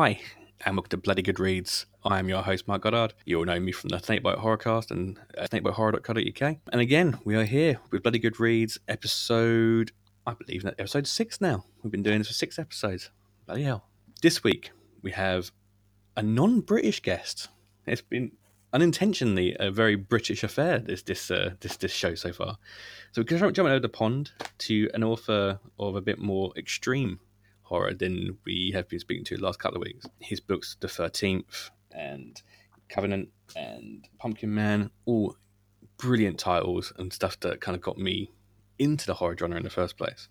Hi, and welcome to Bloody Good Reads. I am your host, Mark Goddard. You all know me from the Snakebite Horrorcast and uh, snakebitehorror.co.uk. And again, we are here with Bloody Good Reads, episode, I believe, that episode six now. We've been doing this for six episodes. Bloody hell. This week, we have a non British guest. It's been unintentionally a very British affair, this this uh, this this show so far. So we're jumping over the pond to an author of a bit more extreme horror than we have been speaking to the last couple of weeks. His books, The Thirteenth and Covenant and Pumpkin Man, all brilliant titles and stuff that kind of got me into the horror genre in the first place.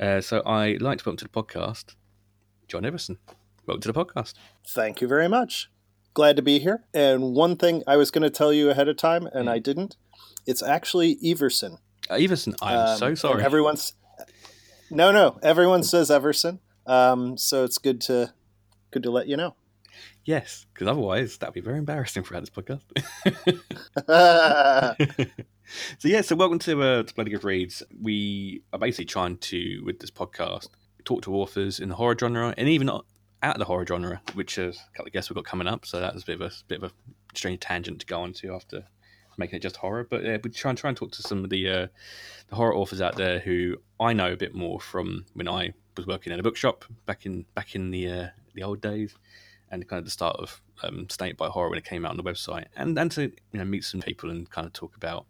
Uh, so I like to welcome to the podcast John Everson. Welcome to the podcast. Thank you very much. Glad to be here. And one thing I was going to tell you ahead of time, and I didn't. It's actually Everson. Uh, Everson, I'm Um, so sorry. Everyone's no, no. Everyone says Everson. Um, so it's good to good to let you know. Yes, because otherwise that'd be very embarrassing throughout this podcast. so yeah, so welcome to, uh, to Bloody Good Reads. We are basically trying to, with this podcast, talk to authors in the horror genre and even out of the horror genre, which is a couple of guests we've got coming up. So that was a bit of a bit of a strange tangent to go on to after making it just horror. But yeah, we try and try and talk to some of the uh, the horror authors out there who I know a bit more from when I was working in a bookshop back in back in the uh, the old days and kind of the start of um, Snakebite Horror when it came out on the website, and and to you know meet some people and kind of talk about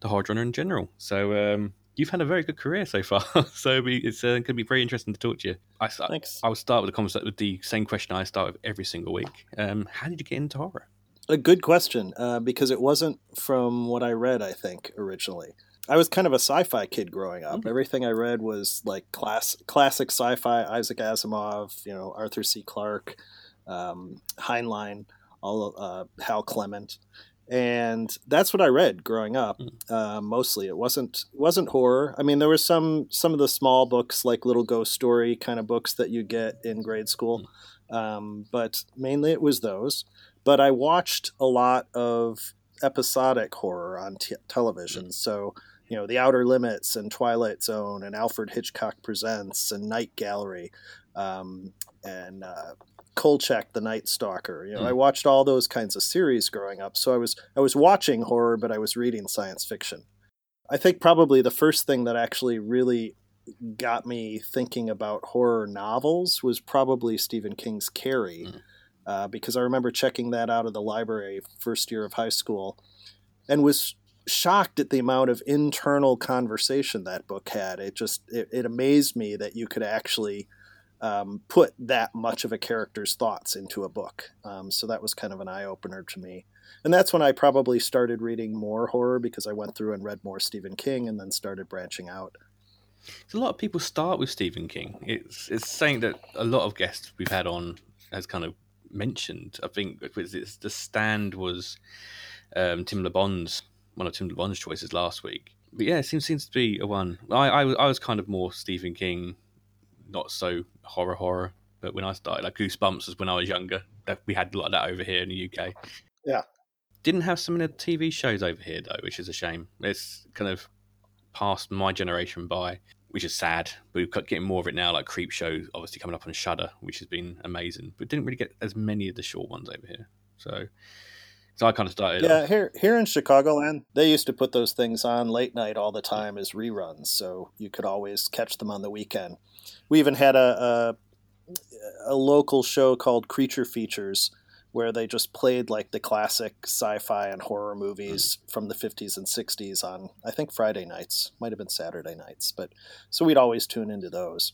the horror genre in general. So um, you've had a very good career so far, so we- it's uh, going to be very interesting to talk to you. I, I, Thanks. I will start with the conversation with the same question I start with every single week. Um, how did you get into horror? A good question, uh, because it wasn't from what I read. I think originally, I was kind of a sci-fi kid growing up. Okay. Everything I read was like class classic sci-fi. Isaac Asimov, you know, Arthur C. Clarke, um, Heinlein, all uh, Hal Clement, and that's what I read growing up. Uh, mostly, it wasn't wasn't horror. I mean, there was some some of the small books like little ghost story kind of books that you get in grade school, um, but mainly it was those. But I watched a lot of episodic horror on t- television. So, you know, The Outer Limits and Twilight Zone and Alfred Hitchcock Presents and Night Gallery um, and uh, Kolchak the Night Stalker. You know, Mm. I watched all those kinds of series growing up. So I was I was watching horror, but I was reading science fiction. I think probably the first thing that actually really got me thinking about horror novels was probably Stephen King's Carrie, Mm. uh, because I remember checking that out of the library first year of high school, and was shocked at the amount of internal conversation that book had. It just it, it amazed me that you could actually um, put that much of a character's thoughts into a book. Um, so that was kind of an eye opener to me. And that's when I probably started reading more horror because I went through and read more Stephen King and then started branching out. A lot of people start with Stephen King. It's it's saying that a lot of guests we've had on has kind of mentioned. I think it was- it's, the stand was um, Tim Lebbon's one of Tim Lebbon's choices last week. But yeah, it seems seems to be a one. I I, was- I was kind of more Stephen King, not so horror horror. But when I started, like Goosebumps was when I was younger. That we had a lot of that over here in the UK. Yeah. Didn't have some of the TV shows over here though, which is a shame. It's kind of passed my generation by which is sad. But we've got getting more of it now, like Creepshow, obviously coming up on Shudder, which has been amazing. But didn't really get as many of the short ones over here. So, so I kind of started. Yeah, off- here here in Chicagoland, they used to put those things on late night all the time as reruns, so you could always catch them on the weekend. We even had a a, a local show called Creature Features where they just played like the classic sci-fi and horror movies mm. from the 50s and 60s on I think Friday nights, might have been Saturday nights, but so we'd always tune into those.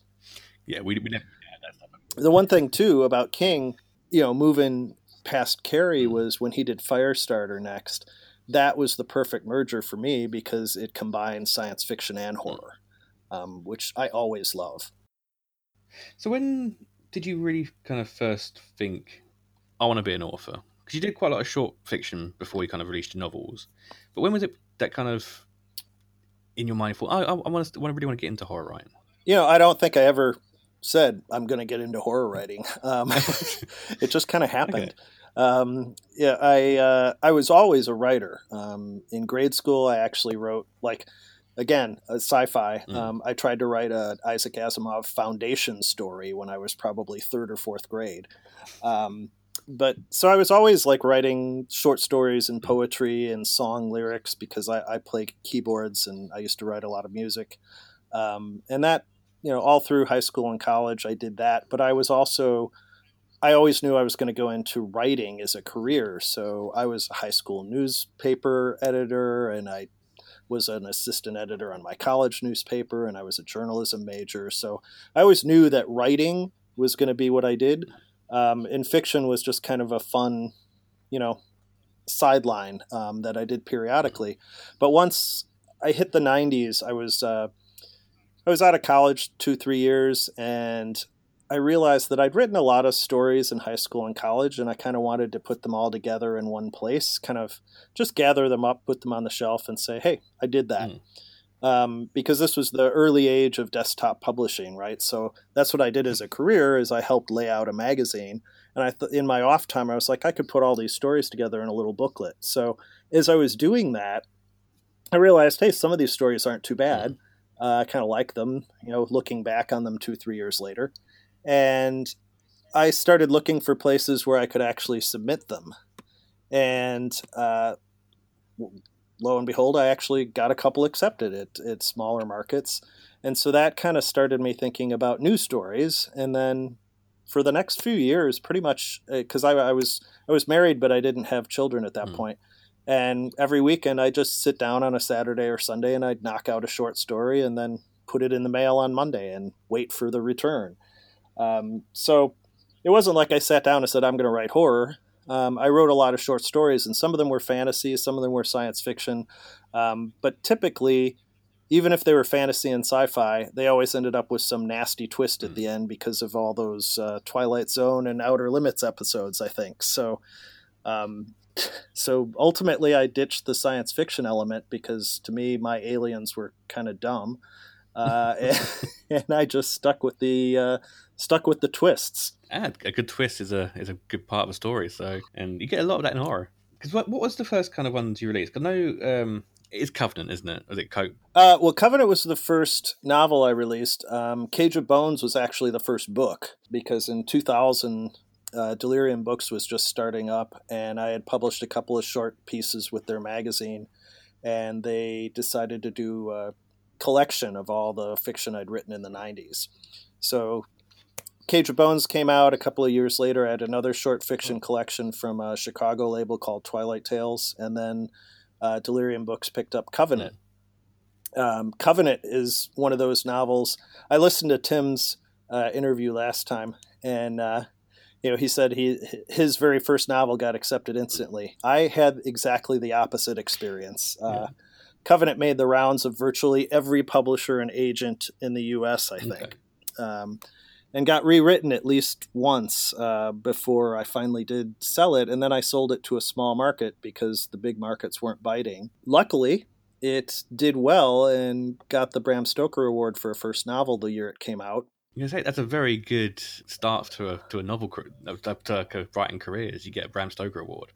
yeah, we, we never had that stuff. The one thing too about King, you know, moving past Carrie was when he did Firestarter next. That was the perfect merger for me because it combined science fiction and horror, um, which I always love. So when did you really kind of first think, I want to be an author? Because you did quite a lot of short fiction before you kind of released your novels. But when was it that kind of in your mind thought, oh, I, I want to, I really want to get into horror writing? You know, I don't think I ever said I'm going to get into horror writing. Um, it just kind of happened. Um, yeah, I uh, I was always a writer. Um, in grade school, I actually wrote like again, a sci-fi. Mm. Um, I tried to write a Isaac Asimov foundation story when I was probably third or fourth grade. Um, but so I was always like writing short stories and poetry and song lyrics because I, I play keyboards and I used to write a lot of music. Um, and that, you know, all through high school and college, I did that. But I was also, I always knew I was going to go into writing as a career. So I was a high school newspaper editor and I was an assistant editor on my college newspaper and I was a journalism major. So I always knew that writing was going to be what I did. Um, and fiction was just kind of a fun, you know, sideline um, that I did periodically. But once I hit the 90s, I was uh, I was out of college two three years, and I realized that I'd written a lot of stories in high school and college, and I kind of wanted to put them all together in one place, kind of just gather them up, put them on the shelf, and say, "Hey, I did that." Mm. Um, because this was the early age of desktop publishing, right? So that's what I did as a career. Is I helped lay out a magazine, and I th- in my off time I was like, I could put all these stories together in a little booklet. So as I was doing that, I realized, hey, some of these stories aren't too bad. Uh, I kind of like them, you know, looking back on them two, three years later and I started looking for places where I could actually submit them. And uh, lo and behold, I actually got a couple accepted at, at smaller markets. And so that kind of started me thinking about news stories. And then for the next few years, pretty much because uh, I, I, was I was married, but I didn't have children at that mm. point. And every weekend, I just sit down on a Saturday or Sunday, and I'd knock out a short story, and then put it in the mail on Monday, and wait for the return. Um, so it wasn't like I sat down and said, I'm going to write horror. Um, I wrote a lot of short stories, and some of them were fantasy, some of them were science fiction. Um, but typically, even if they were fantasy and sci fi, they always ended up with some nasty twist at hmm. the end because of all those uh, Twilight Zone and Outer Limits episodes, I think. So, um, so ultimately, I ditched the science fiction element because to me, my aliens were kind of dumb. Uh, and, and, I just stuck with the uh, stuck with the twists. And a good twist is a is a good part of a story. So, and you get a lot of that in horror. Because what, what was the first kind of ones you released? I know um, it's Covenant, isn't it? Is it Cope? Uh, well, Covenant was the first novel I released. Um, Cage of Bones was actually the first book because in 2000, uh, Delirium Books was just starting up, and I had published a couple of short pieces with their magazine, and they decided to do a collection of all the fiction I'd written in the 90s. So Cage of Bones came out a couple of years later. I had another short fiction collection from a Chicago label called Twilight Tales, and then uh, Delirium Books picked up Covenant. Um, Covenant is one of those novels. I listened to Tim's uh, interview last time, and uh, you know he said he his very first novel got accepted instantly. I had exactly the opposite experience. Uh, yeah. Covenant made the rounds of virtually every publisher and agent in the U.S. I think. Okay. Um, and got rewritten at least once uh, before I finally did sell it. And then I sold it to a small market because the big markets weren't biting. Luckily, it did well and got the Bram Stoker Award for a first novel the year it came out. You say that's a very good start to a to a novel to a writing career. Is you get a Bram Stoker Award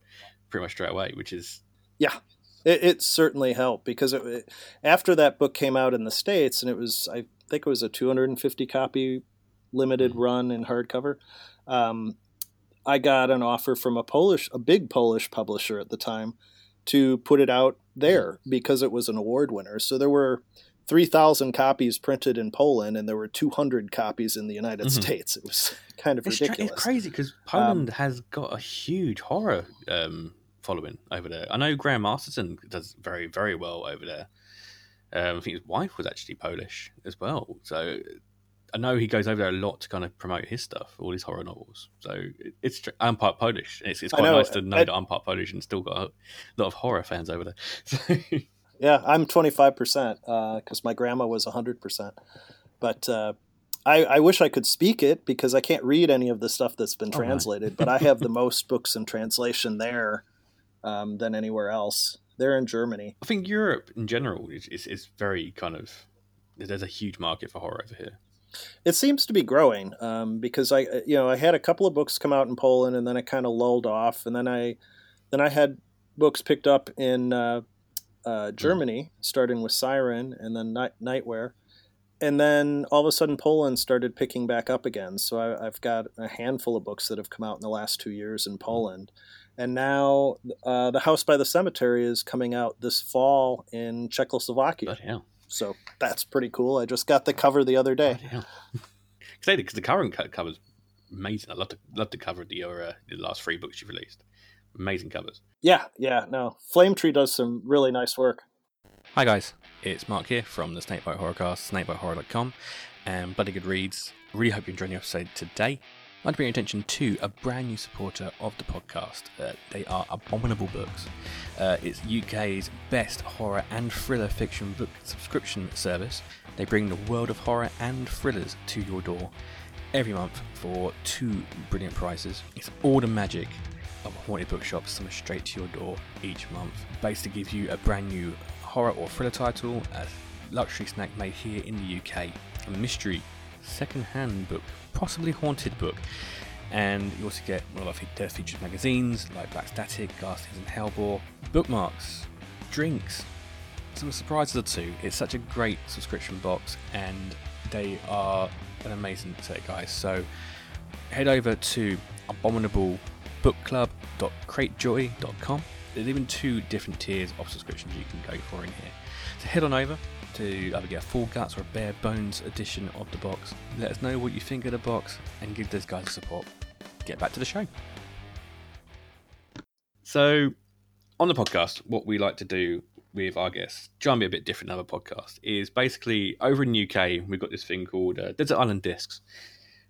pretty much straight away, which is yeah, it, it certainly helped because it, after that book came out in the states and it was I think it was a 250 copy limited mm-hmm. run in hardcover. Um, I got an offer from a Polish, a big Polish publisher at the time, to put it out there mm-hmm. because it was an award winner. So there were 3,000 copies printed in Poland, and there were 200 copies in the United mm-hmm. States. It was kind of it's ridiculous. it's crazy because Poland um, has got a huge horror um, following over there. I know Graham Masterson does very, very well over there. Um, I think his wife was actually Polish as well. So I know he goes over there a lot to kind of promote his stuff, all his horror novels. So it's I'm part Polish. It's, it's quite nice to know I, that I'm part Polish and still got a lot of horror fans over there. yeah, I'm 25 percent because uh, my grandma was 100 percent. But uh, I, I, wish I could speak it because I can't read any of the stuff that's been translated. Oh, but I have the most books in translation there um, than anywhere else. They're in Germany. I think Europe in general is, is, is very kind of there's a huge market for horror over here. It seems to be growing um, because I, you know, I had a couple of books come out in Poland, and then I kind of lulled off, and then I, then I had books picked up in uh, uh, Germany, starting with Siren and then Night- NightWhere. And then all of a sudden, Poland started picking back up again. So I, I've got a handful of books that have come out in the last two years in Poland. And now uh, The House by the Cemetery is coming out this fall in Czechoslovakia. Bloody. So that's pretty cool. I just got the cover the other day. Hell. Because the current co- cover's amazing. I love the love the cover of the, your uh, the last three books you've released. Amazing covers. Yeah, yeah, no. Flame Tree does some really nice work. Hi guys, it's Mark here from the Snakebite Horrorcast, snakebitehorror.com, and Bloody Good Reads. Really hope you enjoyed the episode today. I'd like to bring your attention to a brand new supporter of the podcast. Uh, they are Abominable Books. Uh, it's UK's best horror and thriller fiction book subscription service. They bring the world of horror and thrillers to your door every month for two brilliant prices. It's all the magic of haunted bookshop summoned straight to your door each month. Basically gives you a brand new horror or thriller title, a luxury snack made here in the UK, a mystery second-hand book, possibly haunted book, and you also get one of our featured magazines like Black Static, Ghastlies and Hellebore, bookmarks, drinks, some surprises or two. It's such a great subscription box, and they are an amazing set, guys. So head over to abominablebookclub.cratejoy.com. There's even two different tiers of subscriptions you can go for in here. So head on over to either get a full guts or a bare bones edition of the box. Let us know what you think of the box and give those guys support. Get back to the show. So, on the podcast, what we like to do with our guests, try and be a bit different than other podcasts, is basically over in the UK, we've got this thing called uh, Desert Island Discs,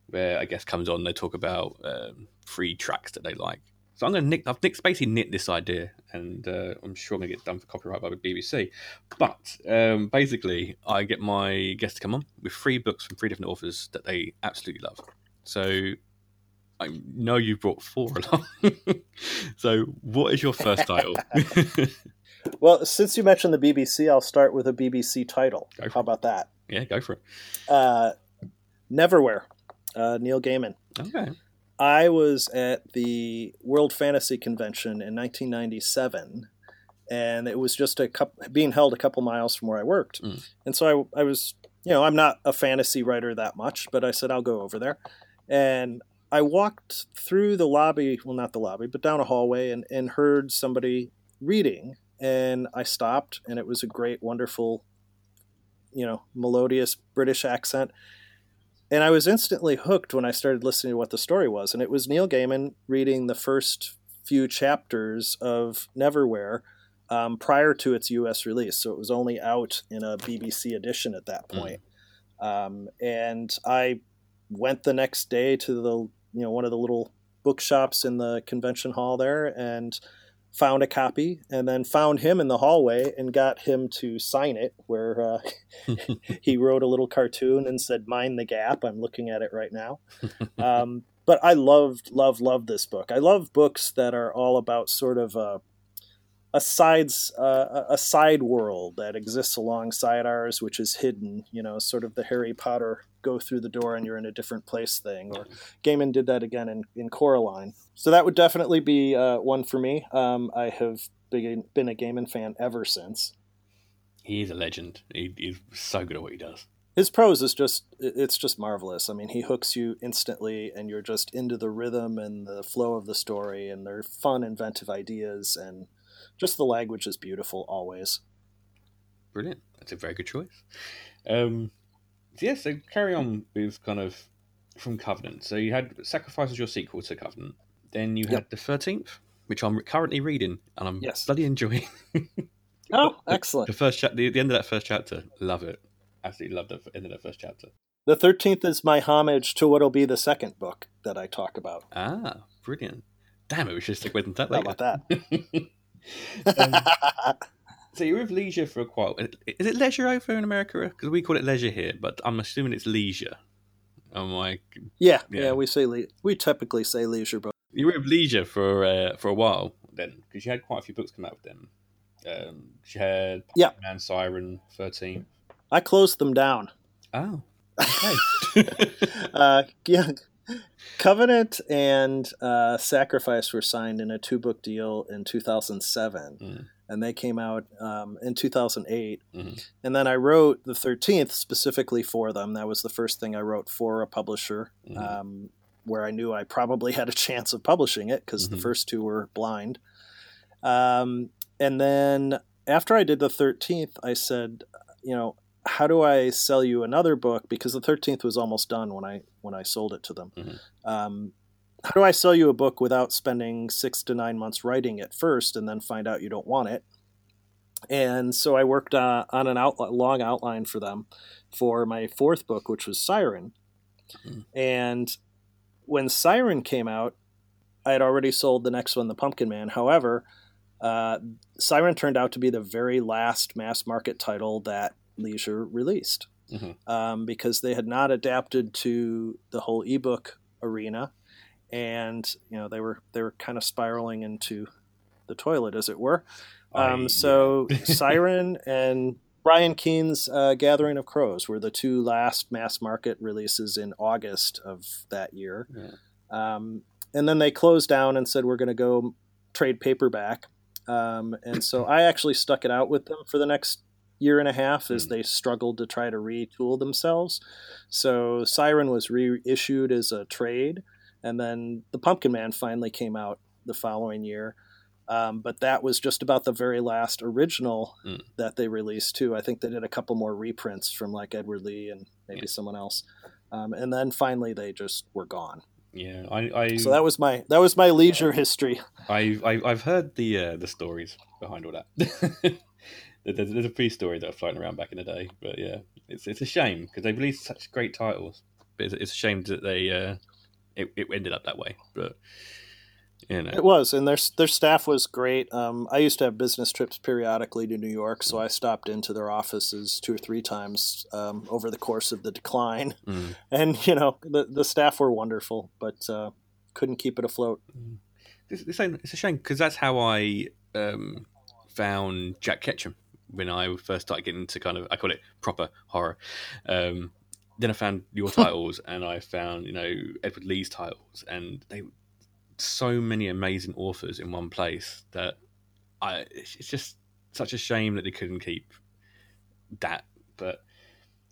where I guess comes on, they talk about um, free tracks that they like. So I'm going to nick, I've nicked, basically nicked this idea, and uh, I'm sure I'm going to get done for copyright by the BBC. But um, basically, I get my guests to come on with three books from three different authors that they absolutely love. So I know you brought four along. so what is your first title? Well, since you mentioned the BBC, I'll start with a BBC title. How about that? yeah, go for it. Uh, Neverwhere, uh, Neil Gaiman. Okay. I was at the World Fantasy Convention in 1997, and it was just a couple, being held a couple miles from where I worked. Mm. And so I, I was, you know, I'm not a fantasy writer that much, but I said I'll go over there. And I walked through the lobby, well, not the lobby, but down a hallway, and, and heard somebody reading. And I stopped, and it was a great, wonderful, you know, melodious British accent and I was instantly hooked when I started listening to what the story was. And it was Neil Gaiman reading the first few chapters of Neverwhere um, prior to its U.S. release. So it was only out in a BBC edition at that point. Um, and I went the next day to the you know one of the little bookshops in the convention hall there and found a copy and then found him in the hallway and got him to sign it where uh, he wrote a little cartoon and said mind the gap. I'm looking at it right now. Um, but i loved love love this book. I love books that are all about sort of a, a sides uh, a side world that exists alongside ours which is hidden you know sort of the harry potter go through the door and you're in a different place thing or Gaiman did that again in, in Coraline. So that would definitely be uh, one for me. Um, I have been, been a Gaiman fan ever since. He's a legend. He, he's so good at what he does. His prose is just it's just marvelous. I mean, he hooks you instantly and you're just into the rhythm and the flow of the story and they're fun inventive ideas and just the language is beautiful always. Brilliant. That's a very good choice. Um, yeah, so carry on with kind of from Covenant. So you had Sacrifice as your sequel to Covenant. Then you had Yep. the Thirteenth, which I'm currently reading, and I'm Yes. bloody enjoying. Oh, excellent. the first chapter, the, the end of that first chapter, love it. Absolutely love the end of that first chapter. The 13th is my homage to what'll be the second book that I talk about. Ah, brilliant. Damn it, we should stick with that How later. about that? Um, so you're with leisure for a while. Is it leisure over in America? Because we call it leisure here, but I'm assuming it's leisure. I'm like, yeah, Yeah. yeah, we say le- we typically say leisure but you were with leisure for uh, for a while then, because you had quite a few books come out with them. Um, you had Yeah. Man Siren, Thirteen. I closed them down. Oh, okay. Uh, yeah, Covenant and uh, Sacrifice were signed in a two book deal in 2007. Mm. And they came out um, in 2008. Mhm. And then I wrote the 13th specifically for them. That was the first thing I wrote for a publisher, Mhm. um, where I knew I probably had a chance of publishing it because the Mhm. first two were blind. Um, and then after I did the 13th, I said, you know, how do I sell you another book? Because the 13th was almost done when I when I sold it to them. How do I sell you a book without spending six to nine months writing it first and then find out you don't want it? And so I worked uh, on an out- long outline for them for my fourth book, which was Siren. Mhm. And when Siren came out, I had already sold the next one, The Pumpkin Man. However, uh, Siren turned out to be the very last mass market title that Leisure released Mhm. um, because they had not adapted to the whole ebook arena, and you know they were they were kind of spiraling into the toilet, as it were. I- Um, so yeah. Siren and Brian Keene's uh, Gathering of Crows were the two last mass market releases in August of that year. Yeah. Um, and then they closed down and said, we're going to go trade paperback. Um, and so I actually stuck it out with them for the next year and a half as Hmm. they struggled to try to retool themselves. So Siren was reissued as a trade. And then The Pumpkin Man finally came out the following year. Um, but that was just about the very last original Hmm. that they released too. I think they did a couple more reprints from like Edward Lee and maybe Yeah. someone else. Um, and then finally they just were gone. Yeah, I, I So that was my that was my leisure history. I've, I've I've heard the uh, the stories behind all that. there's, there's a free story that are floating around back in the day, but yeah, it's it's a shame because they released such great titles. But it's, it's a shame that they uh, it, it ended up that way. But you know, It was, and their their staff was great. Um, I used to have business trips periodically to New York, so I stopped into their offices two or three times um, over the course of the decline. mm, And you know, the the staff were wonderful, but uh, couldn't keep it afloat. it's, it's, a- it's a shame because that's how I um, found Jack Ketchum when I first started getting into kind of I call it proper horror. Um, then I found your titles, and I found you know Edward Lee's titles, and they so many amazing authors in one place that I it's just such a shame that they couldn't keep that. But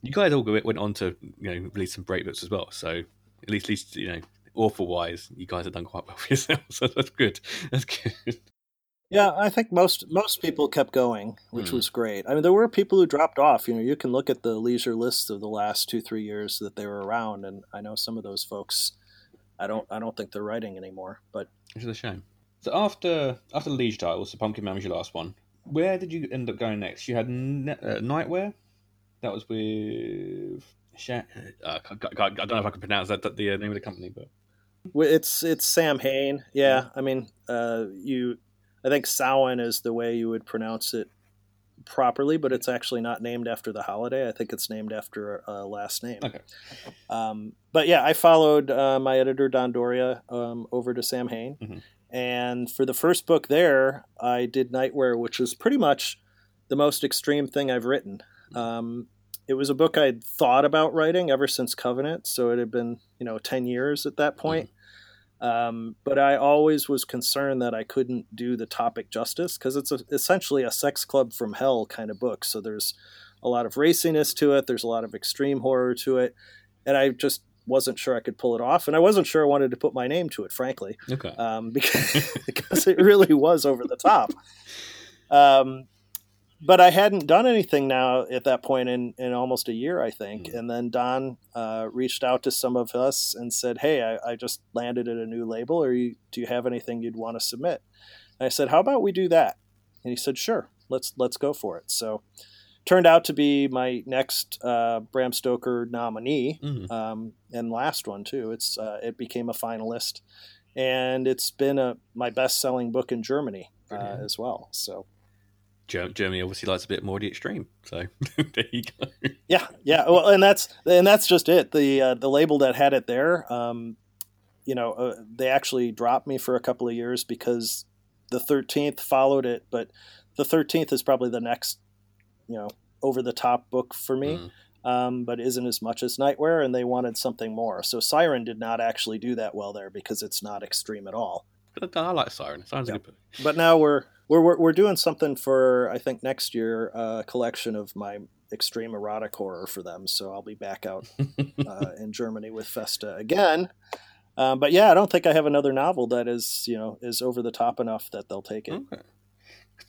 you guys all went on to you know release some great books as well, so at least, at least you know author wise, you guys have done quite well for yourselves. So that's good. That's good. Yeah, I think most most people kept going, which Hmm. was great. I mean, there were people who dropped off. You know, you can look at the leisure list of the last two three years that they were around, and I know some of those folks. I don't I don't think they're writing anymore, but Which is a shame. So after after the Liege titles, the Pumpkin Man was your last one. Where did you end up going next? You had ne- uh, NightWhere. That was with. Sha- uh, I don't know if I can pronounce that, that the uh, name of the company, but It's it's Sam Hain. Yeah, I mean, uh, you. I think Samhain is the way you would pronounce it properly, but it's actually not named after the holiday. I think it's named after a last name. Okay. Um, but yeah, I followed uh, my editor Don D'Auria um, over to Sam Hain, Mhm. and for the first book there, I did NightWhere, which was pretty much the most extreme thing I've written. Um, it was a book I'd thought about writing ever since Covenant, so it had been you know ten years at that point. Um, but I always was concerned that I couldn't do the topic justice because it's a, essentially a sex club from hell kind of book. So there's a lot of raciness to it. There's a lot of extreme horror to it, and I just wasn't sure I could pull it off, and I wasn't sure I wanted to put my name to it, frankly okay. um, because, because it really was over the top. Um, but I hadn't done anything now at that point in, in almost a year, I think. Mm. And then Don uh, reached out to some of us and said, Hey, I, I just landed at a new label. Or you, do you have anything you'd want to submit? And I said, How about we do that? And he said, Sure, let's let's go for it. So turned out to be my next uh, Bram Stoker nominee Mm. um, and last one too. It's uh, it became a finalist, and it's been a my best selling book in Germany uh, as well. So Germany obviously likes a bit more of the extreme, so there you go. yeah, yeah. Well, and that's and that's just it. The uh, the label that had it there, um, you know, uh, they actually dropped me for a couple of years because the thirteenth followed it, but the thirteenth is probably the next, you know, over the top book for me. Mm. um, but isn't as much as NightWhere, and they wanted something more. So Siren did not actually do that well there because it's not extreme at all. But I like Siren. Yeah. a good book. But now we're we're, we're we're doing something for I think next year a collection of my extreme erotic horror for them. So I'll be back out uh, in Germany with Festa again. Um, but yeah, I don't think I have another novel that is you know is over the top enough that they'll take it. Okay.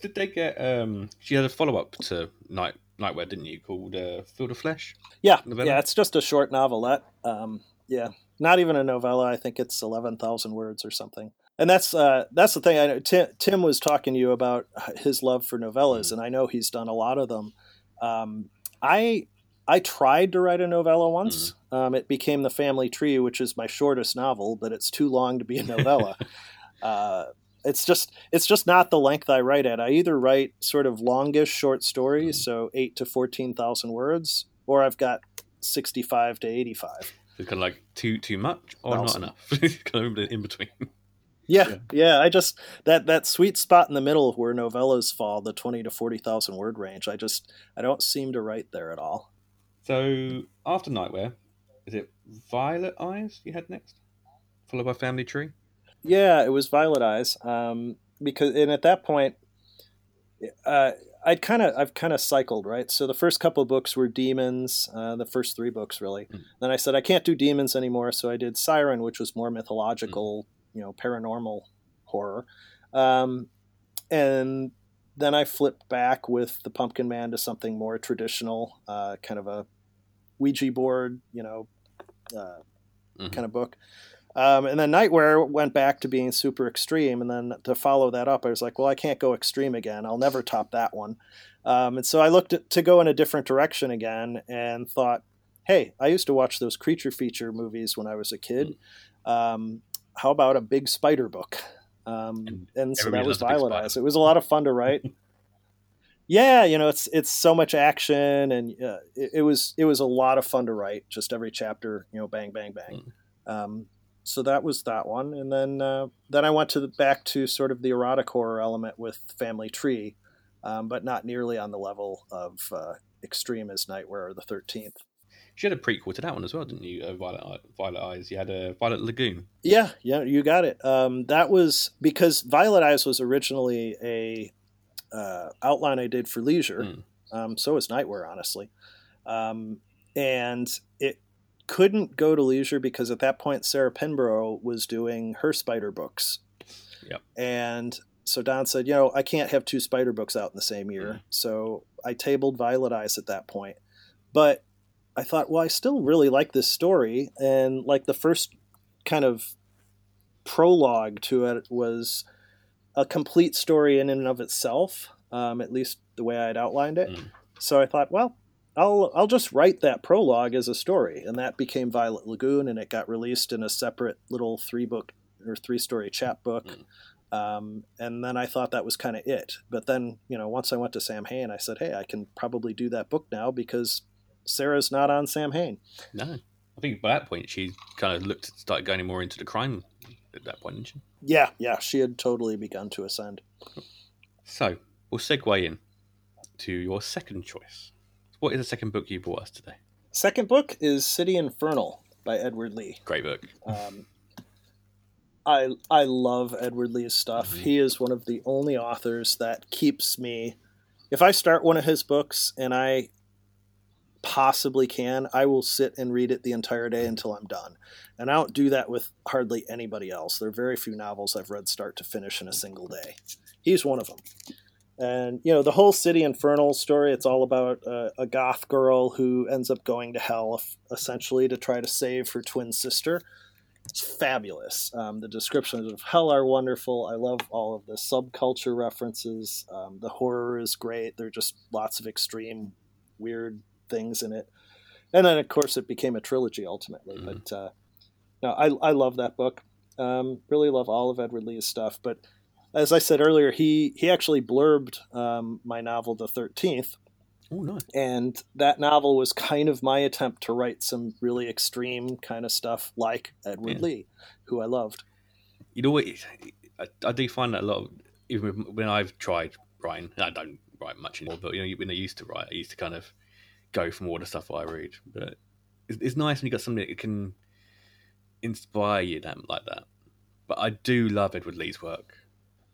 Did they get? Um, she had a follow up to Night NightWhere, didn't you? Called uh, Field of Flesh. Yeah, novella? yeah, it's just a short novelette. Um, yeah, not even a novella. I think it's eleven thousand words or something. And that's uh, that's the thing. I know Tim, Tim, was talking to you about his love for novellas, mm. and I know he's done a lot of them. Um, I I tried to write a novella once. Mm. Um, it became The Family Tree, which is my shortest novel, but it's too long to be a novella. uh, it's just it's just not the length I write at. I either write sort of longish short stories, mm. so eight to fourteen thousand words, or I've got sixty-five to eighty-five. It's kind of like too too much or thousand. not enough, kind of in between. Yeah, yeah, yeah, I just that that sweet spot in the middle where novellas fall, the twenty to forty thousand word range. I just I don't seem to write there at all. So after NightWhere, is it Violet Eyes you had next, followed by Family Tree? Yeah, it was Violet Eyes. Um, because and at that point, uh, I'd kind of I've kind of cycled right. So the first couple books were demons. Uh, the first three books really. Mm. Then I said I can't do demons anymore, so I did Siren, which was more mythological, mm. You know, paranormal horror. Um, and then I flipped back with the Pumpkin Man to something more traditional, uh, kind of a Ouija board, you know, uh, mm-hmm. kind of book. Um, and then NightWhere went back to being super extreme. And then to follow that up, I was like, well, I can't go extreme again. I'll never top that one. Um, and so I looked at, to go in a different direction again and thought, hey, I used to watch those creature feature movies when I was a kid. Hmm. Um, how about a big spider book? Um, and, and so that was Violet Eyes. It was a lot of fun to write. yeah, you know, it's it's so much action, and uh, it, it, was it was a lot of fun to write. Just every chapter, you know, bang, bang, bang. Mm. Um, so that was that one, and then uh, then I went to the, back to sort of the erotic horror element with Family Tree, um, but not nearly on the level of uh, extreme as NightWhere or the Thirteenth. You had a prequel to that one as well, didn't you? Uh, Violet, Violet Eyes. You had a Violet Lagoon. Yeah, yeah, you got it. Um, that was because Violet Eyes was originally a uh, outline I did for Leisure. Mm. Um, so was NightWhere, honestly. Um, and it couldn't go to Leisure because at that point Sarah Pinborough was doing her spider books. Yep. And so Don said, you know, I can't have two spider books out in the same year. Mm. So I tabled Violet Eyes at that point. But I thought, well, I still really like this story. And like the first kind of prologue to it was a complete story in and of itself, um, at least the way I had outlined it. Mm. So I thought, well, I'll I'll just write that prologue as a story, and that became Violet Lagoon, and it got released in a separate little three book or three story chapbook. Mm. Um, and then I thought that was kind of it. But then, you know, once I went to Samhain, I said, hey, I can probably do that book now because Sarah's not on Samhain. No, I think by that point she kind of looked started going more into the crime at that point, didn't she? Yeah, yeah, she had totally begun to ascend. So we'll segue in to your second choice. What is the second book you brought us today? Second book is City Infernal by Edward Lee. Great book. Um, I I love Edward Lee's stuff. Mm-hmm. He is one of the only authors that keeps me. If I start one of his books and I possibly can, I will sit and read it the entire day until I'm done. And I don't do that with hardly anybody else. There are very few novels I've read start to finish in a single day. He's one of them and you know the whole city infernal story it's all about uh, a goth girl who ends up going to hell essentially to try to save her twin sister it's fabulous um, the descriptions of hell are wonderful i love all of the subculture references um, the horror is great there are just lots of extreme weird things in it and then of course it became a trilogy ultimately mm-hmm. but uh, no, I, I love that book um, really love all of edward lee's stuff but as I said earlier, he he actually blurbed um, my novel, The Thirteenth. Oh, nice. And that novel was kind of my attempt to write some really extreme kind of stuff like Edward yeah. Lee, who I loved. You know what? I, I do find that a lot of, even when I've tried writing, I don't write much anymore, but you know, when I used to write, I used to kind of go from all the stuff I read. But it's, it's nice when you got something that can inspire you like that. But I do love Edward Lee's work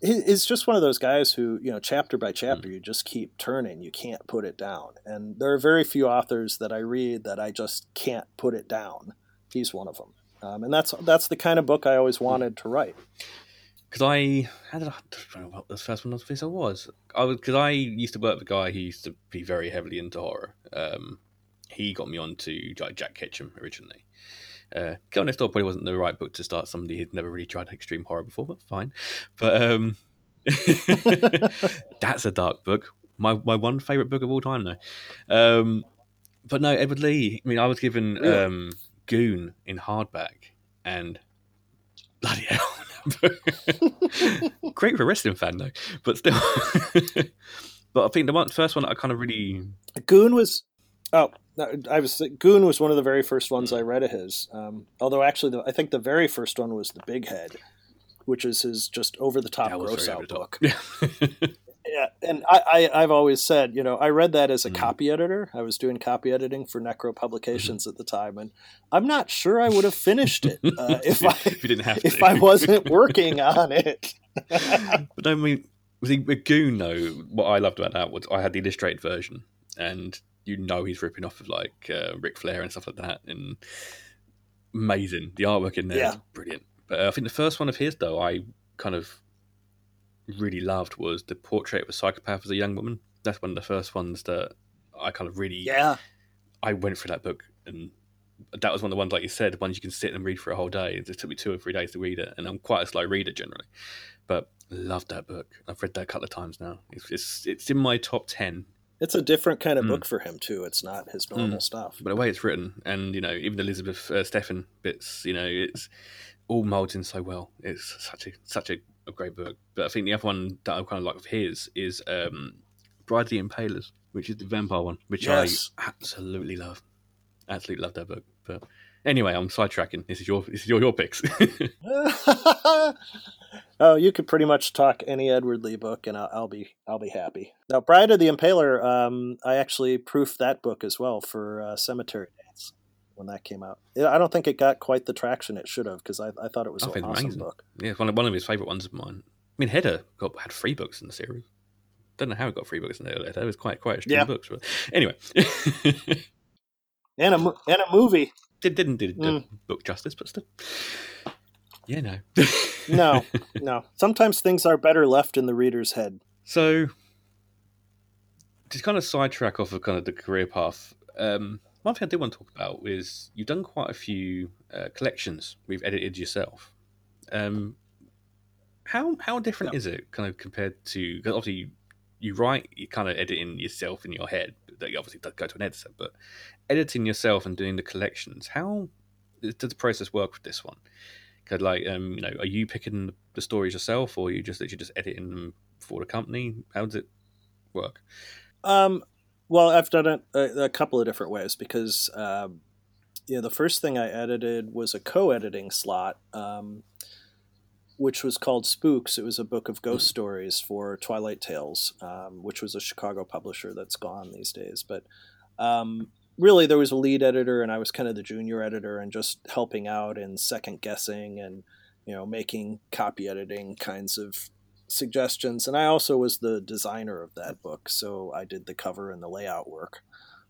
he's just one of those guys who you know chapter by chapter mm. you just keep turning you can't put it down and there are very few authors that i read that i just can't put it down he's one of them um, and that's that's the kind of book i always wanted to write because I how did I, I don't know what the first one I was. I was because I used to work with a guy who used to be very heavily into horror. Um, he got me onto like Jack Ketchum originally. Uh, Next Door probably wasn't the right book to start somebody who'd never really tried extreme horror before, but fine. But um, that's a dark book. My my one favorite book of all time, though. Um, but no, Edward Lee. I mean, I was given um, Goon in hardback, and bloody hell Great for a wrestling fan though, but still. but I think the one, first one I kind of really Goon was. Oh, I was Goon was one of the very first ones I read of his. Um, although actually, the, I think the very first one was the Big Head, which is his just over the top gross out book. Yeah. yeah, and I, I have always said, you know, I read that as a mm. copy editor. I was doing copy editing for Necro Publications mm. at the time, and I'm not sure I would have finished it uh, if, I if, didn't have to. if I wasn't working on it. but I mean, with Goon, though, what I loved about that was I had the illustrated version, and you know he's ripping off of like uh, Ric Flair and stuff like that, and amazing. The artwork in there yeah. is brilliant. But uh, I think the first one of his, though, I kind of really loved was the portrait of a psychopath as a young woman. That's one of the first ones that I kind of really yeah. I went through that book and that was one of the ones like you said, ones you can sit and read for a whole day. It took me two or three days to read it, and I'm quite a slow reader generally, but loved that book. I've read that a couple of times now. It's it's, it's in my top ten. It's a different kind of mm. book for him too. It's not his normal mm. stuff. But the way it's written, and you know, even Elizabeth uh, Steffen bits, you know, it's all molds in so well. It's such a such a a great book. But I think the other one that I kind of like of his is um, Bride of the Impalers, which is the vampire one, which yes. I absolutely love. Absolutely love that book. But anyway, I'm sidetracking. This is your this is your your picks. oh, you could pretty much talk any Edward Lee book, and I'll, I'll be I'll be happy. Now, Bride of the Impaler, um, I actually proofed that book as well for uh, Cemetery when that came out. I don't think it got quite the traction it should have because I, I, thought it was an awesome amazing. book. Yeah, one of, one of his favorite ones of mine. I mean, Header got had three books in the series. Don't know how it got three books in there. It was quite quite extreme yeah. books, but anyway. and a and a movie. Did didn't do mm. book justice, but still. Yeah, no. no, no. Sometimes things are better left in the reader's head. So, to kind of sidetrack off of kind of the career path, um, one thing I did want to talk about is you've done quite a few uh, collections we've edited yourself. Um, how how different yeah. is it kind of compared to because obviously you, you write you kind of editing yourself in your head that you obviously go to an editor but editing yourself and doing the collections how does the process work with this one because like um you know are you picking the stories yourself or are you just literally just editing them for the company how does it work um well, I've done it a, a couple of different ways because um, you know the first thing I edited was a co-editing slot, um, which was called Spooks. It was a book of ghost stories for Twilight Tales, um, which was a Chicago publisher that's gone these days. But um, really, there was a lead editor, and I was kind of the junior editor, and just helping out and second guessing and you know making copy editing kinds of suggestions, and I also was the designer of that book, so I did the cover and the layout work.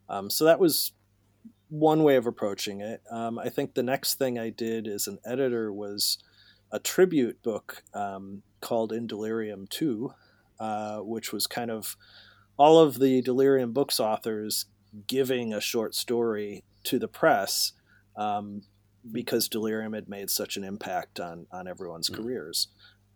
Um, so that was one way of approaching it. Um, I think the next thing I did as an editor was a tribute book um, called In Delirium 2, uh, which was kind of all of the Delirium books authors giving a short story to the press um, because Delirium had made such an impact on, on everyone's mm. careers.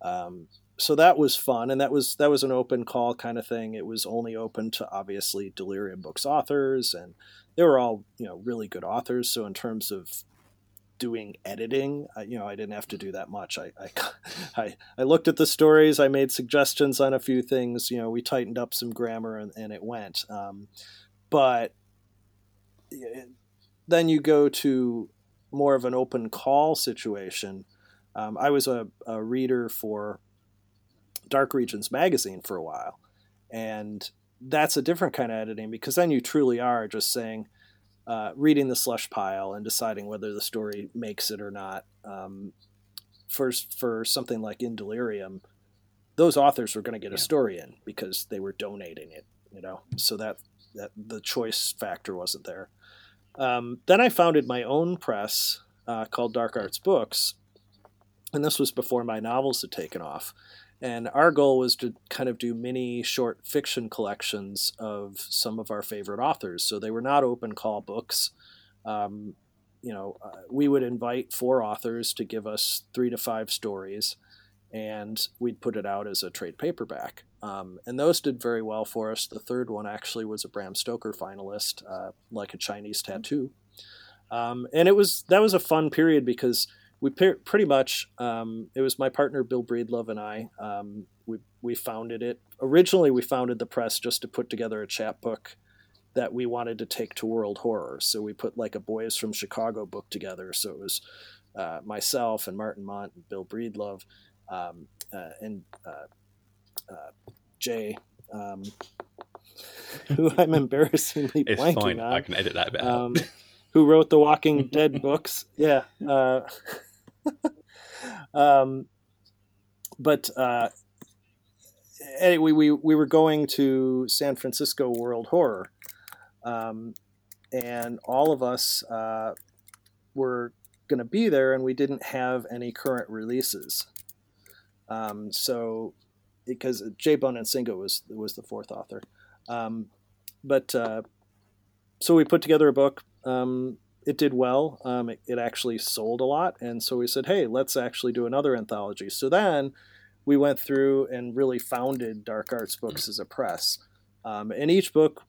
Um, so that was fun and that was that was an open call kind of thing. It was only open to obviously delirium books authors and they were all you know really good authors. So in terms of doing editing I, you know i didn't have to do that much. I, I i i looked at the stories i made suggestions on a few things you know we tightened up some grammar and, and it went. Um, but then you go to more of an open call situation. Um, I was a, a reader for Dark Regions magazine for a while. And that's a different kind of editing because then you truly are just saying, uh, reading the slush pile and deciding whether the story makes it or not. Um, first, for something like In Delirium, those authors were going to get a story in because they were donating it, you know. So that that the choice factor wasn't there. Um, then I founded my own press uh, called Dark Arts Books, and this was before my novels had taken off. And our goal was to kind of do mini short fiction collections of some of our favorite authors. So they were not open call books. Um, you know, uh, we would invite four authors to give us three to five stories, and we'd put it out as a trade paperback. Um, and those did very well for us. The third one actually was a Bram Stoker finalist, uh, like a Chinese tattoo. Um, and it was that was a fun period because we pretty much um, it was my partner Bill Breedlove and I. Um, we we founded it originally. We founded the press just to put together a chapbook that we wanted to take to World Horror. So we put like a Boys from Chicago book together. So it was uh, myself and Martin Mundt and Bill Breedlove um, uh, and uh, uh Jay. Um, who I'm embarrassingly it's blanking fine. on. I can edit that bit. Um, who wrote the Walking Dead books? Yeah, uh, um, but uh, anyway, we, we were going to San Francisco World Horror, um, and all of us uh, were going to be there, and we didn't have any current releases. Um, so, because Jay Bonansinga was was the fourth author, um, but uh, so we put together a book. Um, it did well. Um, it, it, actually sold a lot, and so we said, "Hey, let's actually do another anthology." So then we went through and really founded Dark Arts Books as a press. Um, and each book,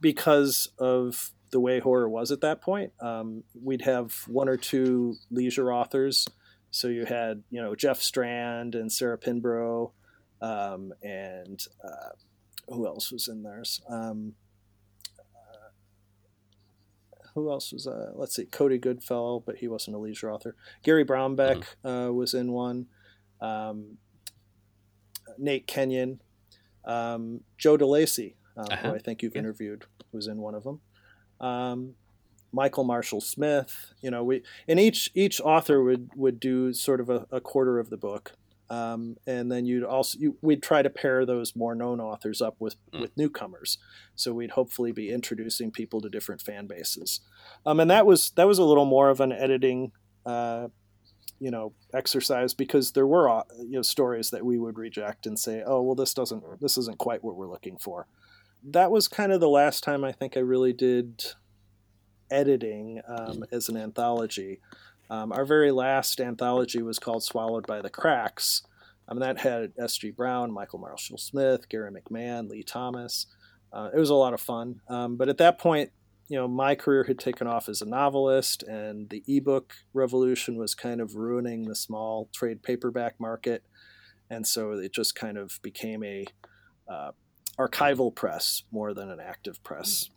because of the way horror was at that point, um, we'd have one or two leisure authors. So you had, you know, Jeff Strand and Sarah Pinborough, um, and uh, who else was in theirs? Um, who else was uh, let's see Cody Goodfellow, but he wasn't a leisure author. Gary Braunbeck mm-hmm. uh, was in one. Um, Nate Kenyon, um, Joe DeLacy, um, uh-huh. who I think you've yeah. interviewed, was in one of them. Um, Michael Marshall Smith, you know, we and each each author would would do sort of a, a quarter of the book, um, and then you'd also you, we'd try to pair those more known authors up with mm. with newcomers. So we'd hopefully be introducing people to different fan bases, um, and that was that was a little more of an editing, uh, you know, exercise because there were uh, you know stories that we would reject and say, oh well, this doesn't this isn't quite what we're looking for. That was kind of the last time I think I really did editing um, mm. as an anthology. Um, our very last anthology was called Swallowed by the Cracks. Um, that had S.G. Browne, Michael Marshall Smith, Gary McMahon, Lee Thomas. Uh, it was a lot of fun. Um, but at that point, you know, my career had taken off as a novelist, and the ebook revolution was kind of ruining the small trade paperback market. And so it just kind of became a uh, archival press more than an active press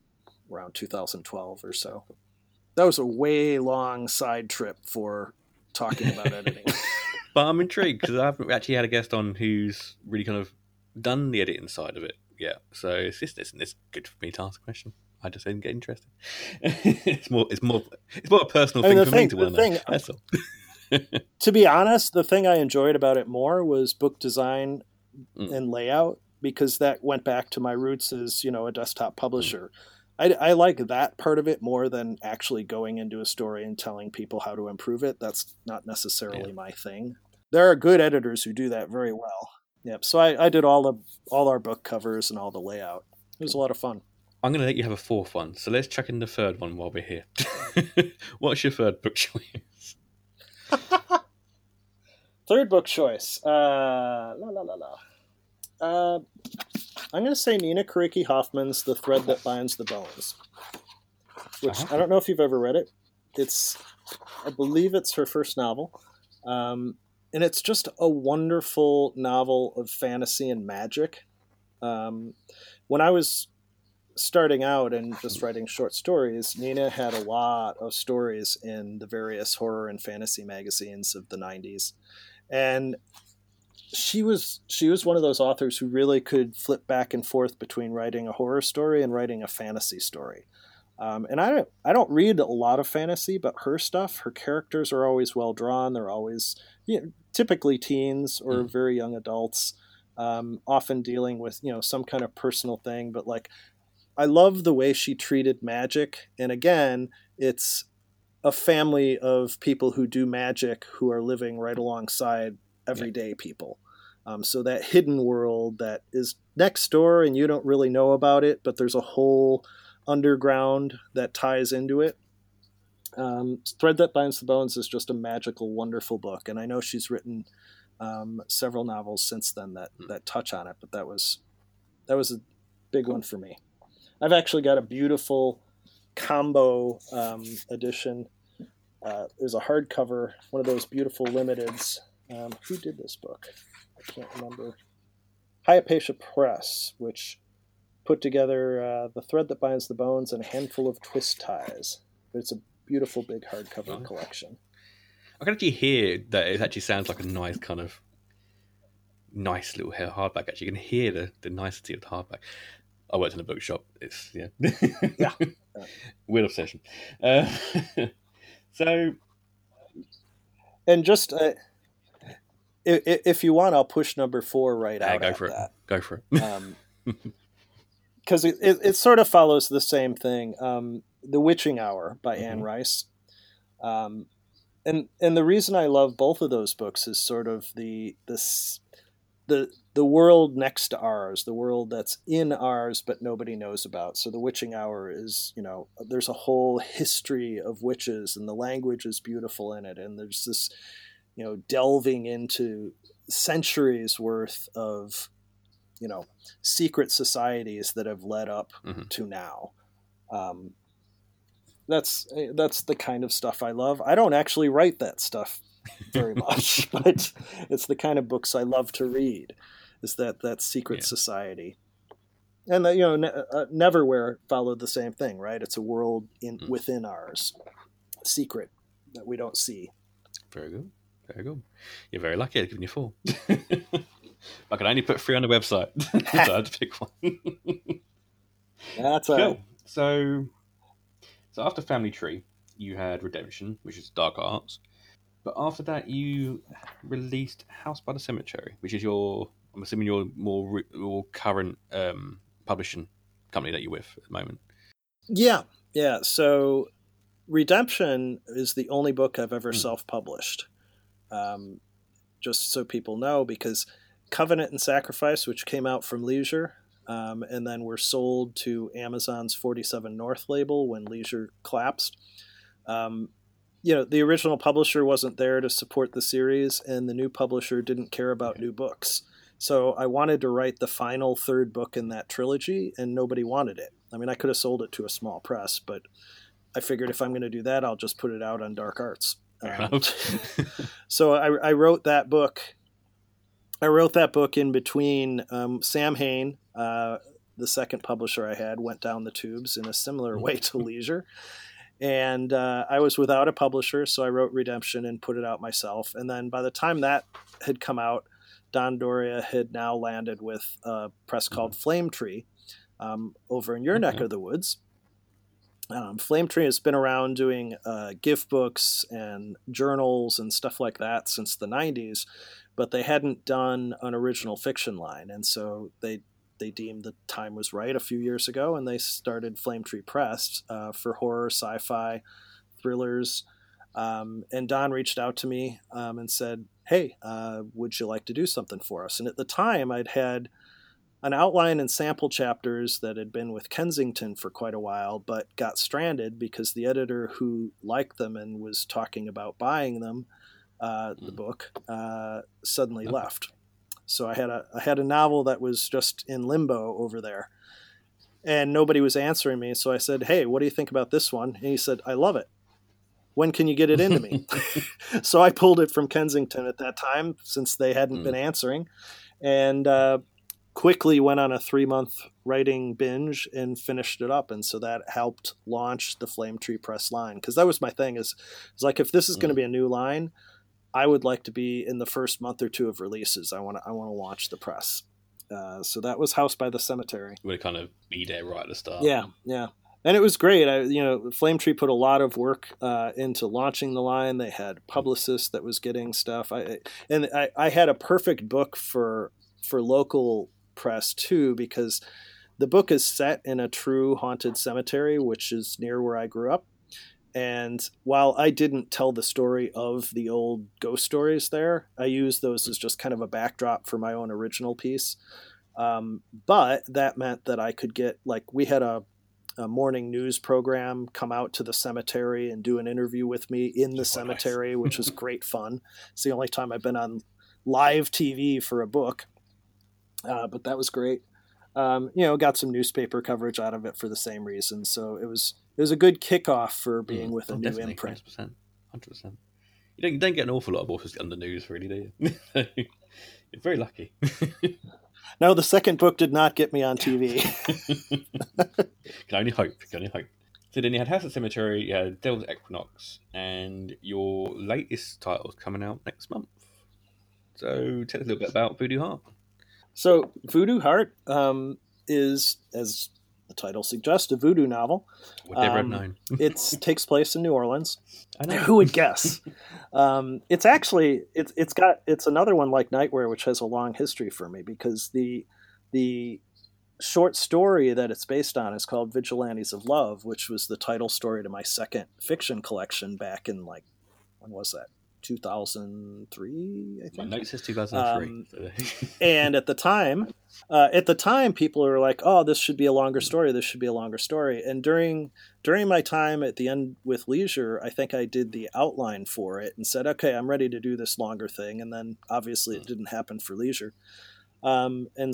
around 2012 or so that was a way long side trip for talking about editing. but I'm intrigued because I haven't actually had a guest on who's really kind of done the editing side of it yet. So it's just it's, it's good for me to ask a question. I just didn't get interested. it's more it's more it's more a personal I mean, thing for thing, me to want to know. That's all. to be honest, the thing I enjoyed about it more was book design mm. and layout because that went back to my roots as you know a desktop publisher. Mm I, I like that part of it more than actually going into a story and telling people how to improve it. That's not necessarily yeah. my thing. There are good editors who do that very well. Yep. So I, I did all the all our book covers and all the layout. It was a lot of fun. I'm going to let you have a fourth one. So let's check in the third one while we're here. What's your third book choice? third book choice. Uh, la la la la. Uh, I'm going to say Nina Kiriki Hoffman's The Thread That Binds the Bones, which I don't know if you've ever read it. It's, I believe it's her first novel. Um, and it's just a wonderful novel of fantasy and magic. Um, when I was starting out and just writing short stories, Nina had a lot of stories in the various horror and fantasy magazines of the 90s. And she was she was one of those authors who really could flip back and forth between writing a horror story and writing a fantasy story. Um, and I don't I don't read a lot of fantasy, but her stuff, her characters are always well drawn. They're always you know, typically teens or Mm. very young adults, um, often dealing with you know some kind of personal thing. But like, I love the way she treated magic. And again, it's a family of people who do magic who are living right alongside everyday people. Um, so that hidden world that is next door and you don't really know about it, but there's a whole underground that ties into it. Um, Thread That Binds the Bones is just a magical, wonderful book, and I know she's written um, several novels since then that Hmm. that touch on it. But that was that was a big one for me. I've actually got a beautiful combo um, edition. Uh, there's a hardcover, one of those beautiful limiteds. Um, who did this book? I can't remember. Hypatia Press, which put together uh, the thread that binds the bones and a handful of twist ties. But it's a beautiful big hardcover Nice. collection. I can actually hear that it actually sounds like a nice kind of nice little hardback. Actually, you can hear the, the nicety of the hardback. I worked in a bookshop. It's yeah, Yeah. weird obsession. Uh, so And just uh, if, if you want, I'll push number four right yeah, out. go for it. Go for it. um, because it, it, it sort of follows the same thing. Um, the Witching Hour by Anne Mhm. Rice, um, and and the reason I love both of those books is sort of the this the the world next to ours, the world that's in ours but nobody knows about. So the Witching Hour is you know there's a whole history of witches and the language is beautiful in it, and there's this you know delving into centuries worth of you know secret societies that have led up Mhm. to now. Um, that's that's the kind of stuff I love. I don't actually write that stuff very much, but it's the kind of books I love to read. Is that that secret Yeah. society? And the, you know, ne- uh, Neverwhere followed the same thing, right? It's a world in Mm. within ours, secret that we don't see. Very good. Very good. You're very lucky. I've given you four. I can only put three on the website, so I had to pick one. That's Cool. right. So, so after Family Tree, you had Redemption, which is Dark Arts. But after that, you released House by the Cemetery, which is your, I'm assuming your more your current um, publishing company that you're with at the moment. Yeah, yeah. So, Redemption is the only book I've ever Hmm. self-published. Um, just so people know, because Covenant and Sacrifice, which came out from Leisure, um, and then were sold to Amazon's 47 North label when Leisure collapsed. Um, you know, the original publisher wasn't there to support the series, and the new publisher didn't care about new books. So I wanted to write the final third book in that trilogy, and nobody wanted it. I mean, I could have sold it to a small press, but I figured if I'm going to do that, I'll just put it out on Dark Arts. Um, so I, I wrote that book. I wrote that book in between um, Samhain, uh, the second publisher I had, went down the tubes in a similar way to Leisure, and uh, I was without a publisher, so I wrote Redemption and put it out myself. And then by the time that had come out, Don D'Auria had now landed with a press called Flame Tree um, over in your neck of the woods. Um, Flame Tree has been around doing uh, gift books and journals and stuff like that since the 90s, but they hadn't done an original fiction line. And so they they deemed the time was right a few years ago, and they started Flame Tree Press uh, for horror, sci-fi, thrillers. Um, and Don reached out to me um, and said, "Hey, uh, would you like to do something for us?" And at the time, I'd had an outline and sample chapters that had been with Kensington for quite a while, but got stranded because the editor who liked them and was talking about buying them, uh, the Mm. book, uh, suddenly Okay. left. So I had a I had a novel that was just in limbo over there, and nobody was answering me. So I said, "Hey, what do you think about this one?" And he said, "I love it. When can you get it into me?" so I pulled it from Kensington at that time since they hadn't Mm. been answering, and uh, quickly went on a three month writing binge and finished it up. And so that helped launch the Flame Tree Press line because that was my thing. Is is like if this is going to Mm. be a new line, I would like to be in the first month or two of releases. I want to I want to launch the press. Uh, so that was House by the Cemetery. you would kind of be there right at the start. Yeah, yeah. and it was great. I, you know, Flame Tree put a lot of work uh, into launching the line. They had publicists that was getting stuff. I and I, I had a perfect book for for local press too because the book is set in a true haunted cemetery, which is near where I grew up. And while I didn't tell the story of the old ghost stories there, I used those as just kind of a backdrop for my own original piece. Um, but that meant that I could get like we had a a morning news program come out to the cemetery and do an interview with me in the oh, cemetery, nice. which was great fun. It's the only time I've been on live TV for a book, uh, but that was great. Um, you know, got some newspaper coverage out of it for the same reason. So it was it was a good kickoff for mm, being mm, with a oh, new imprint. 100%, 100%. You don't, you don't get an awful lot of authors on the news, really, do you? You're very lucky. No, the second book did not get me on TV. can only hope. Can only hope. So then you had House of Cemetery, you had Devil's Equinox, and your latest title is coming out next month. So tell us a little bit about Voodoo Heart. So Voodoo Heart um, is, as the title suggests, a voodoo novel. Would never um, have known. it takes place in New Orleans. Who would guess? um, it's actually it's it's got it's another one like NightWhere, which has a long history for me because the the short story that it's based on is called Vigilantes of Love, which was the title story to my second fiction collection back in like when was that? 2003, I think. My note says 2003. Um, and at the time, uh, at the time, people were like, "Oh, this should be a longer story. This should be a longer story." And during during my time at the end with Leisure, I think I did the outline for it and said, "Okay, I'm ready to do this longer thing." And then obviously, it hmm. didn't happen for Leisure, um, and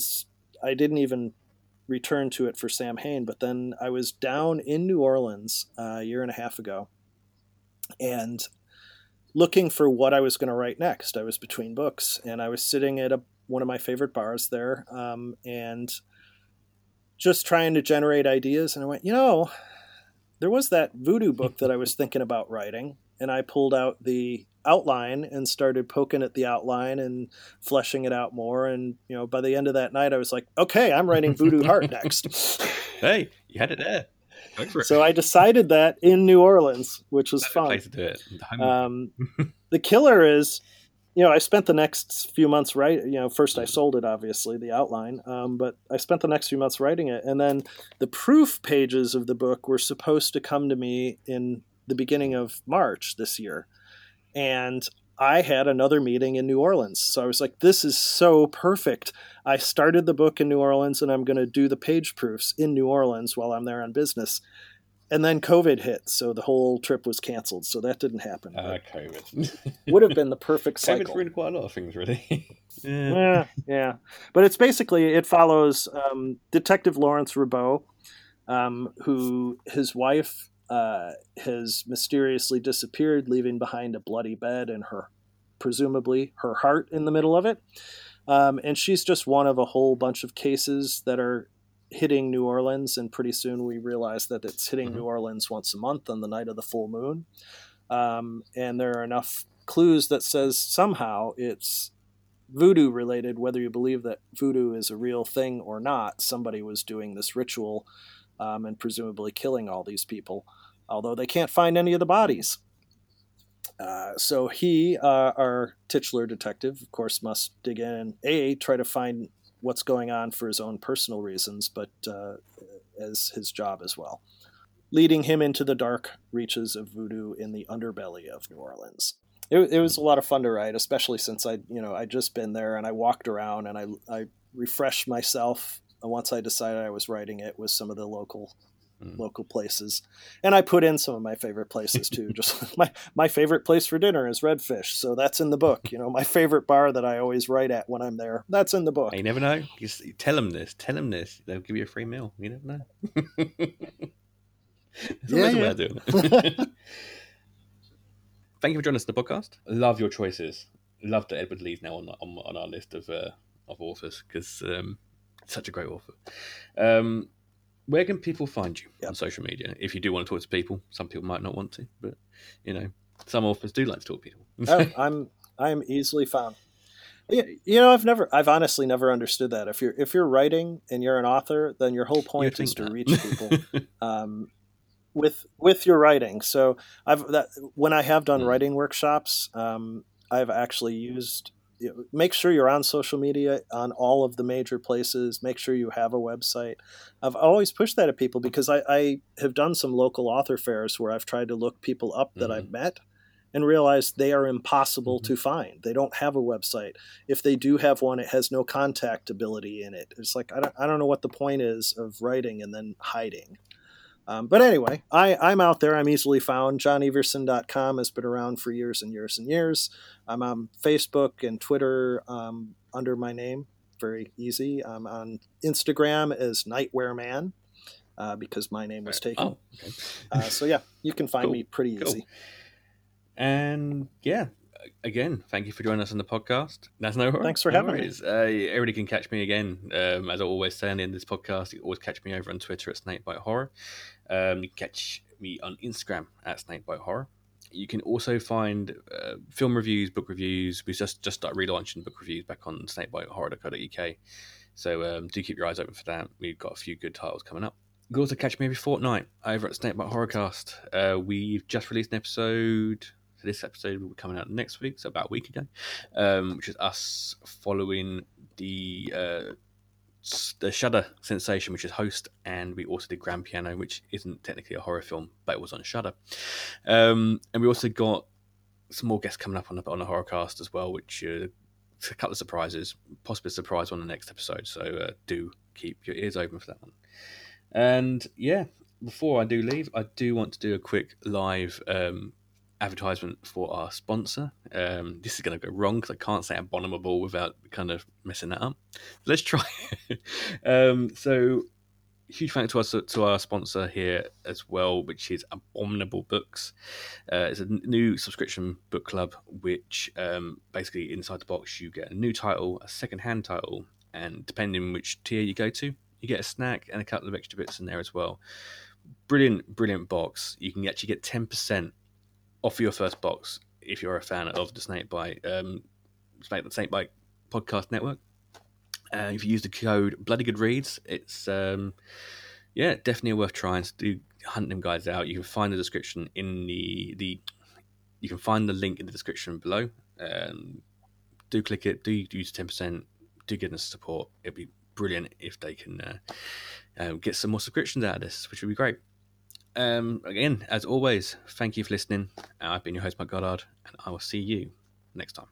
I didn't even return to it for Samhain. But then I was down in New Orleans uh, a year and a half ago, and looking for what I was going to write next. I was between books, and I was sitting at a, one of my favorite bars there, um, and just trying to generate ideas. And I went, you know, there was that voodoo book that I was thinking about writing, and I pulled out the outline and started poking at the outline and fleshing it out more. And you know, by the end of that night, I was like, okay, I'm writing Voodoo Heart next. hey, you had it there so I decided that in New Orleans, which was fun. Place to do it. Um, the killer is, you know, I spent the next few months writing. You know, first I sold it, obviously, the outline, um, but I spent the next few months writing it, and then the proof pages of the book were supposed to come to me in the beginning of March this year, and I had another meeting in New Orleans. So I was like, this is so perfect. I started the book in New Orleans and I'm going to do the page proofs in New Orleans while I'm there on business. And then COVID hit, so the whole trip was canceled. So that didn't happen. Uh, COVID would have been the perfect cycle. COVID's ruined quite a lot of things, really. yeah. yeah. yeah, But it's basically it follows um, Detective Lawrence Rabot, um, who his wife uh, has mysteriously disappeared, leaving behind a bloody bed and her, presumably, her heart in the middle of it. Um, and she's just one of a whole bunch of cases that are hitting New Orleans. And pretty soon we realize that it's hitting mm-hmm. New Orleans once a month on the night of the full moon. Um, and there are enough clues that says somehow it's voodoo related, whether you believe that voodoo is a real thing or not. Somebody was doing this ritual um, and presumably killing all these people although they can't find any of the bodies. Uh, so he, uh, our titular detective, of course, must dig in a try to find what's going on for his own personal reasons, but uh, as his job as well, leading him into the dark reaches of voodoo in the underbelly of New Orleans. It, it was a lot of fun to write, especially since I, you know, I'd just been there and I walked around and I, I refreshed myself once I decided I was writing it with some of the local mm. local places. And I put in some of my favorite places too. Just my my favorite place for dinner is Redfish, so that's in the book. You know, my favorite bar that I always write at when I'm there. That's in the book. You never know. You tell them this. Tell them this. They'll give you a free meal. You never know. yeah, yeah. doing it. Thank you for joining us in the podcast. Love your choices. Love that Edward Lee's now on on, on our list of uh, of authors because um, such a great author. Um, where can people find you on social media? If you do want to talk to people, some people might not want to, but you know, some authors do like to talk to people. oh, I'm I'm easily found. You know, I've never, I've honestly never understood that. If you're if you're writing and you're an author, then your whole point is to that. reach people. um, with with your writing. So I've that when I have done Mm. writing workshops, um, I've actually used. You know, make sure you're on social media on all of the major places. Make sure you have a website. I've always pushed that at people because I, I have done some local author fairs where I've tried to look people up that I've met and realized they are impossible Mhm. to find. They don't have a website. If they do have one, it has no contactability in it. It's like I don't, I don't know what the point is of writing and then hiding. Um, but anyway, I, I'm out there. I'm easily found. JohnEverson.com has been around for years and years and years. I'm on Facebook and Twitter um, under my name. Very easy. I'm on Instagram as NightWhere Man uh, because my name was taken. Oh, okay. Uh, so yeah, you can find Cool, me pretty cool. easy. And yeah, again, thank you for joining us on the podcast. That's no worries. Thanks for no having me. Uh, everybody can catch me again. Um, as I always say in the end of this podcast, you always catch me over on Twitter at Snakebite Horror. Um, you can catch me on Instagram at Snakebite Horror. You can also find uh, film reviews, book reviews. We just just started relaunching book reviews back on snakebitehorror.co.uk. So um, do keep your eyes open for that. We've got a few good titles coming up. You can also catch me every fortnight over at Snakebite Horrorcast. Uh, we've just released an episode. So this episode will be coming out next week, so about a week ago, um, which is us following the uh, the Shudder sensation, which is Host, and we also did Grand Piano, which isn't technically a horror film, but it was on Shudder. Um, and we also got some more guests coming up on the on the Horrorcast as well, which uh, a couple of surprises, possibly a surprise on the next episode. So uh, do keep your ears open for that one. And yeah, before I do leave, I do want to do a quick live um, advertisement for our sponsor. Um, this is going to go wrong because I can't say abominable without kind of messing that up. Let's try. um, so, huge thanks to us to our sponsor here as well, which is Abominable Books. Uh, it's a new subscription book club, which um, basically inside the box you get a new title, a second-hand title, and depending which tier you go to, you get a snack and a couple of extra bits in there as well. Brilliant, brilliant box. You can actually get ten percent off your first box if you're a fan of the Snakebite, um, Snake, the Podcast Network. Uh, if you use the code Bloody Good Reads, it's um, yeah, definitely worth trying. So do hunt them guys out. You can find the description in the the. You can find the link in the description below. Um, do click it. Do use ten percent. Do give us support. It'd be brilliant if they can uh, uh, get some more subscriptions out of this, which would be great. Um, again, as always, thank you for listening. I've been your host, Mike Goddard, and I will see you next time.